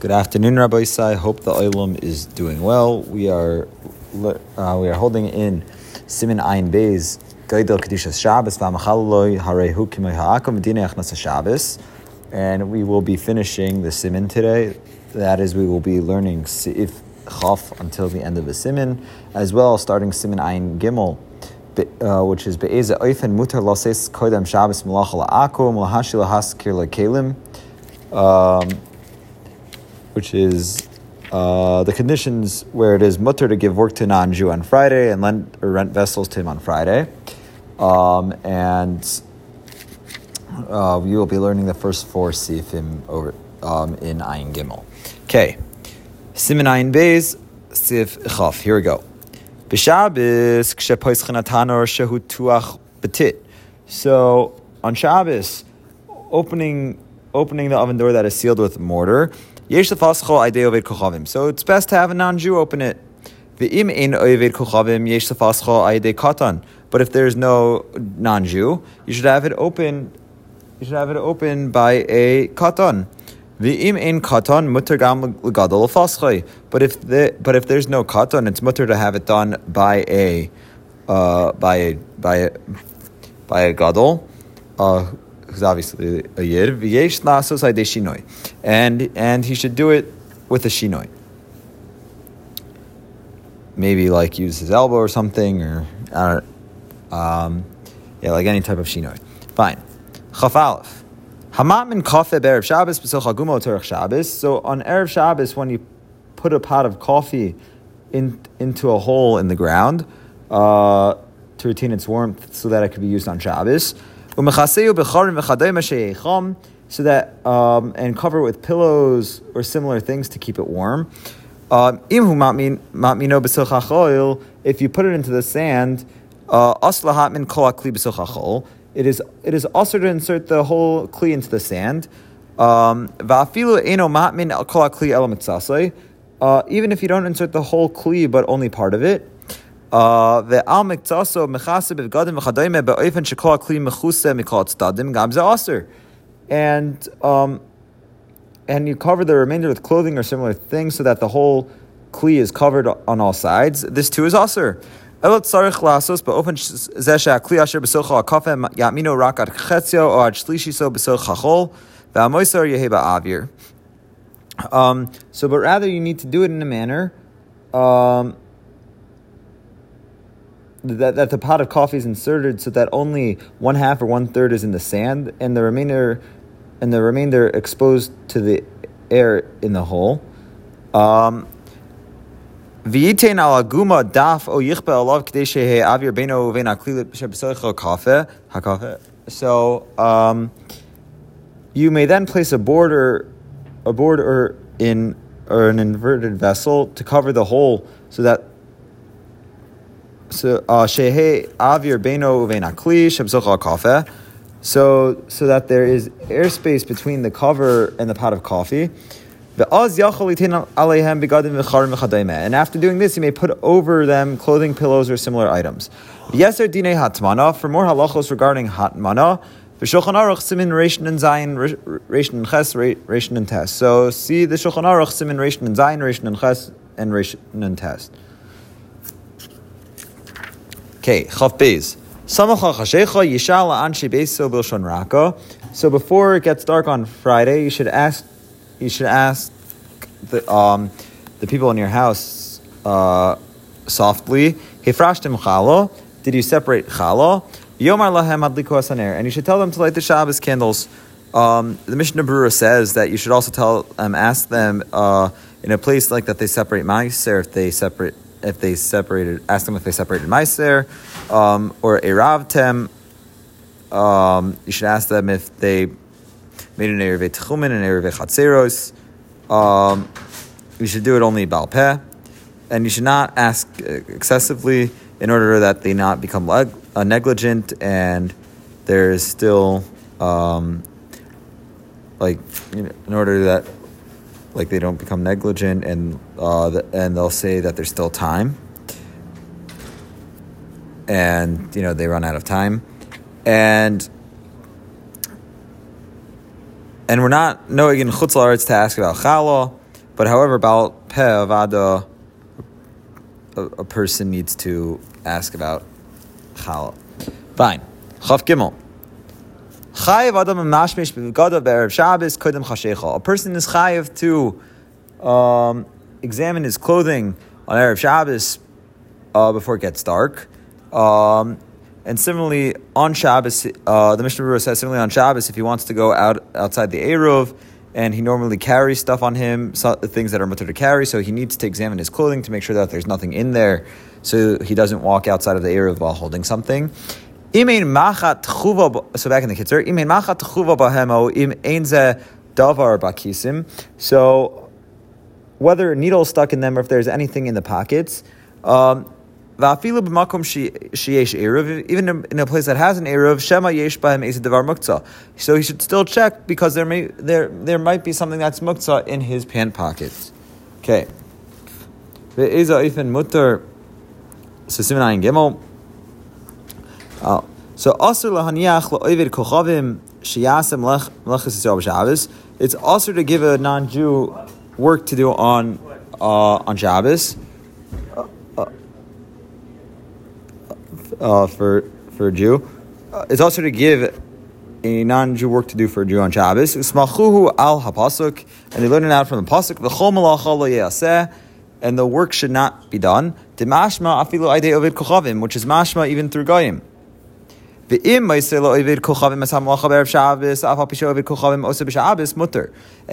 Good afternoon, Rabbi Isai. Hope the Olam is doing well. We are uh, we are holding in Simin Ayin Beis Gaidel Shabbos V'Amachaloi Harehu Ha'akom Shabbos, and we will be finishing the Simin today. That is, we will be learning Seif Chaf until the end of the Simin, as well starting Simin Ayin Gimel. Uh, which is be'eze oifen mutar loses kodem Shabbos melach la'akum lahashi lahaskir lekelim. Um, which is uh, the conditions where it is mutter to give work to non-Jew on Friday and lend or rent vessels to him on Friday. Um, and uh, we will be learning the first four sifim over um, in Ayin Gimel. Okay, Simin Ayin Beis Sif Chaf. Here we go. B'Shabbos kshepois chenatano shehu tuach betit. So on Shabbos, opening opening the oven door that is sealed with mortar so it's best to have a non-Jew open it. But if there's no non-Jew, you should have it open. You should have it open by a katan. V'im in katan mutter gam legadol But if the but if there's no katan, it's mutter to have it done by a uh, by a by a by a gadol. Uh, who's obviously a yid, v'yesh lasos shinoi, and and he should do it with a shinoi. Maybe like use his elbow or something, or uh, um, yeah, like any type of shinoi. Fine. Chaf Aleph. Hamat min kafe be'erev Shabbos b'sil chagumo terech Shabbos. So on erev Shabbos, when you put a pot of coffee in, into a hole in the ground uh, to retain its warmth, so that it could be used on Shabbos so that um, and cover it with pillows or similar things to keep it warm. Um, if you put it into the sand, uh, it is it is also to insert the whole kli into the sand. Um, uh, even if you don't insert the whole kli but only part of it, the al miktaso mechase bevgadim v'chadayme be'oifen shekol kli mechuse mikol tzadim gamze aser, and um, and you cover the remainder with clothing or similar things so that the whole kli is covered on all sides. This too is aser. Elot tzarich lasos asher yamino chetzio or ad yeheba avir. Um, so, but rather you need to do it in a manner. Um, that, that the pot of coffee is inserted so that only one half or one third is in the sand and the remainder and the remainder exposed to the air in the hole. Um. So um, you may then place a border, a border in or an inverted vessel to cover the hole so that so uh. So so that there is airspace between the cover and the pot of coffee. And after doing this, you may put over them clothing, pillows, or similar items. For more halachos regarding hatmana, the Shulchan Aruch Simin Rishon and Zayin Rishon and Ches Rishon and Test. So see the Shulchan Aruch Simin Rishon and Zayin Rishon and Ches and Rishon and Test. Okay, Chav Beis. So before it gets dark on Friday, you should ask you should ask the um, the people in your house uh, softly, Hifrashtim chalo, did you separate chalo? Yomar lahem adliku asaner, and you should tell them to light the Shabbos candles. Um, the Mishnah Berurah says that you should also tell um, ask them uh, in a place like that they separate ma'aser if they separate if they separated, ask them if they separated Meiser um, or Eravtem. Um, you should ask them if they made an Erev Techumen and Erev Chatzeros. Um, you should do it only Balpeh. And you should not ask excessively in order that they not become leg- uh, negligent and there is still, um, like, you know, in order that like they don't become negligent, and uh, the, and they'll say that there's still time, and you know they run out of time, and and we're not knowing in chutzlaritz to ask about challah. But however, Baal Peh Avada, a, person needs to ask about challah. Fine. Chav Gimel. Chayiv Adam Mashmish B'Gadav Be'erev Shabbos Kodem Chashecha. A person is chayiv to um, examine his clothing on Erev Shabbos uh, before it gets dark. Um, and similarly, on Shabbos, uh, the Mishnah Berurah says similarly on Shabbos, if he wants to go out outside the Eruv, and he normally carries stuff on him, so, the things that are mutter to carry, so he needs to examine his clothing to make sure that there's nothing in there, so he doesn't walk outside of the Eruv while holding something. So back in the Kitzur, imein machat tchuva bahemo im einze davar bakisim. So whether a needle stuck in them or if there's anything in the pockets. Um, even in a place that has an eruv, shema yesh b'hem devar muktzah. So he should still check because there may there there might be something that's muktzah in his pant pockets. Okay. Ifin mutter. So siman gimel. Uh, so asur lahaniach la'ovid kochavim shiyasem melechus yisrael b'Shabbos. It's also to give a non-Jew work to do on uh, on Shabbos. uh, for for a Jew. Uh, it's also to give a non-Jew work to do for a Jew on Shabbos. Usmachuhu al hapasuk, and they learn it out from the pasuk. V'chol malacha lo yaseh, and the work should not be done. Demashma afilu aidei ovid kochavim, which is mashma even through goyim. And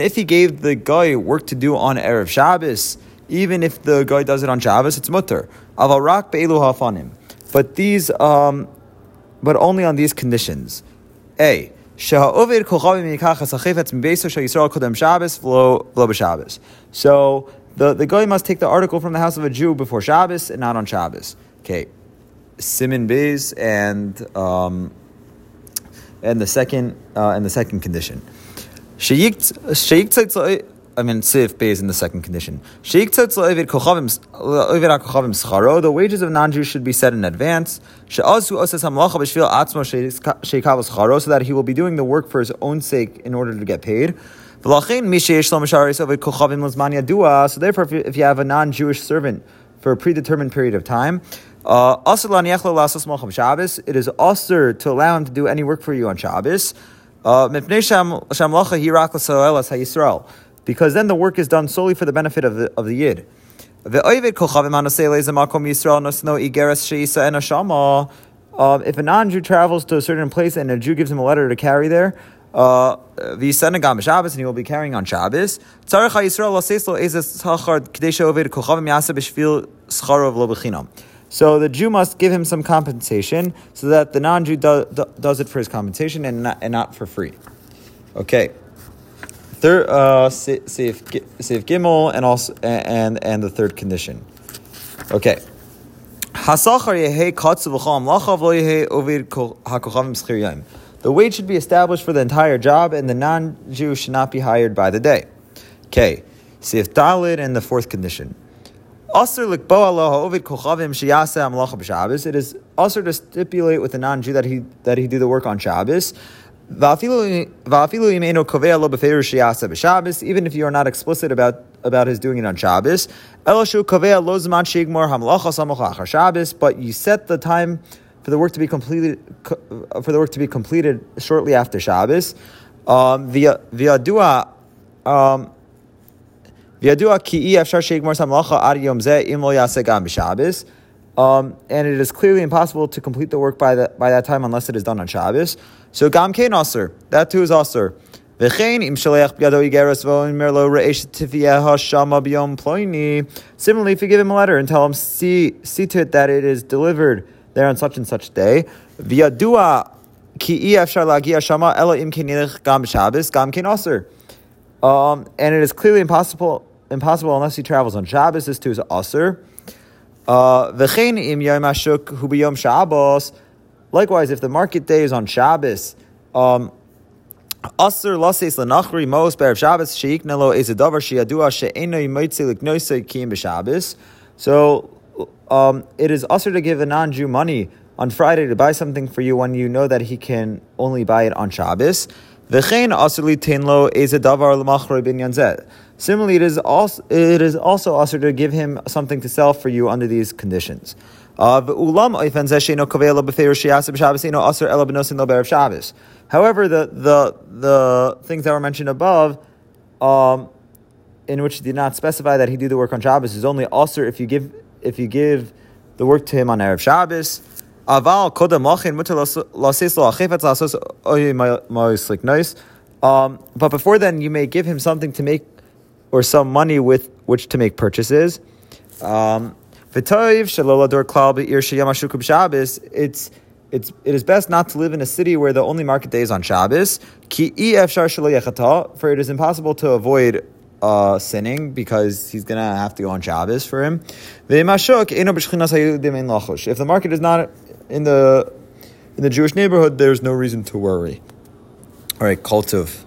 if he gave the guy work to do on Erev Shabbos, even if the guy does it on Shabbos, it's mutter. Aval be'elu hafanim. But these, um, but only on these conditions. A. So the, the guy must take the article from the house of a Jew before Shabbos and not on Shabbos. Okay, Simin Beis and um, and the second uh, and the second condition. I mean, Sif pays in the second condition. The wages of non-Jews should be set in advance. So that he will be doing the work for his own sake in order to get paid. So therefore, if you have a non-Jewish servant for a predetermined period of time, uh, it is also to allow him to do any work for you on Shabbos. Uh, because then the work is done solely for the benefit of the, of the Yid. Um, if a non-Jew travels to a certain place and a Jew gives him a letter to carry there, uh, and he will be carrying on Shabbos. So the Jew must give him some compensation so that the non-Jew do, do, does it for his compensation and not, and not for free. Okay. Third, uh, Seif Gimel, and also and and the third condition. Okay. The wage should be established for the entire job, and the non-Jew should not be hired by the day. Okay. Seif Dalid and the fourth condition. It is also to stipulate with the non-Jew that he that he do the work on Shabbos. Even if you are not explicit about, about his doing it on Shabbos, but you set the time for the work to be completed for the work to be completed shortly after Shabbos. Um, via via dua um, Um, and it is clearly impossible to complete the work by, that time unless it is done on Shabbos. So Gam Kain Aser, that too is Aser. Similarly, if you give him a letter and tell him, see, see to it that it is delivered there on such and such day, um, and it is clearly impossible impossible unless he travels on Shabbos. This too is Aser. Uh, Likewise, if the market day is on Shabbos, um, Aser lases lenachri mos be'erev Shabbos sheik nelo is a davar she'adua she'eno yimitzi liknoise kiyim b'Shabbos. So um, it is usher to give a non-Jew money on Friday to buy something for you when you know that he can only buy it on Shabbos. V'chein aser li tenlo is a davar. Similarly, it is also it is also also to give him something to sell for you under these conditions. However, the, the, the things that were mentioned above, um, in which did not specify that he do the work on Shabbos, is only also if you give if you give the work to him on Erev Shabbos. Aval. Um, but before then, you may give him something to make, or some money with which to make purchases. Um, it's it's it is best not to live in a city where the only market day is on Shabbos. For it is impossible to avoid uh, sinning because he's gonna have to go on Shabbos for him. If the market is not in the in the Jewish neighborhood, there's no reason to worry. All right, cult of.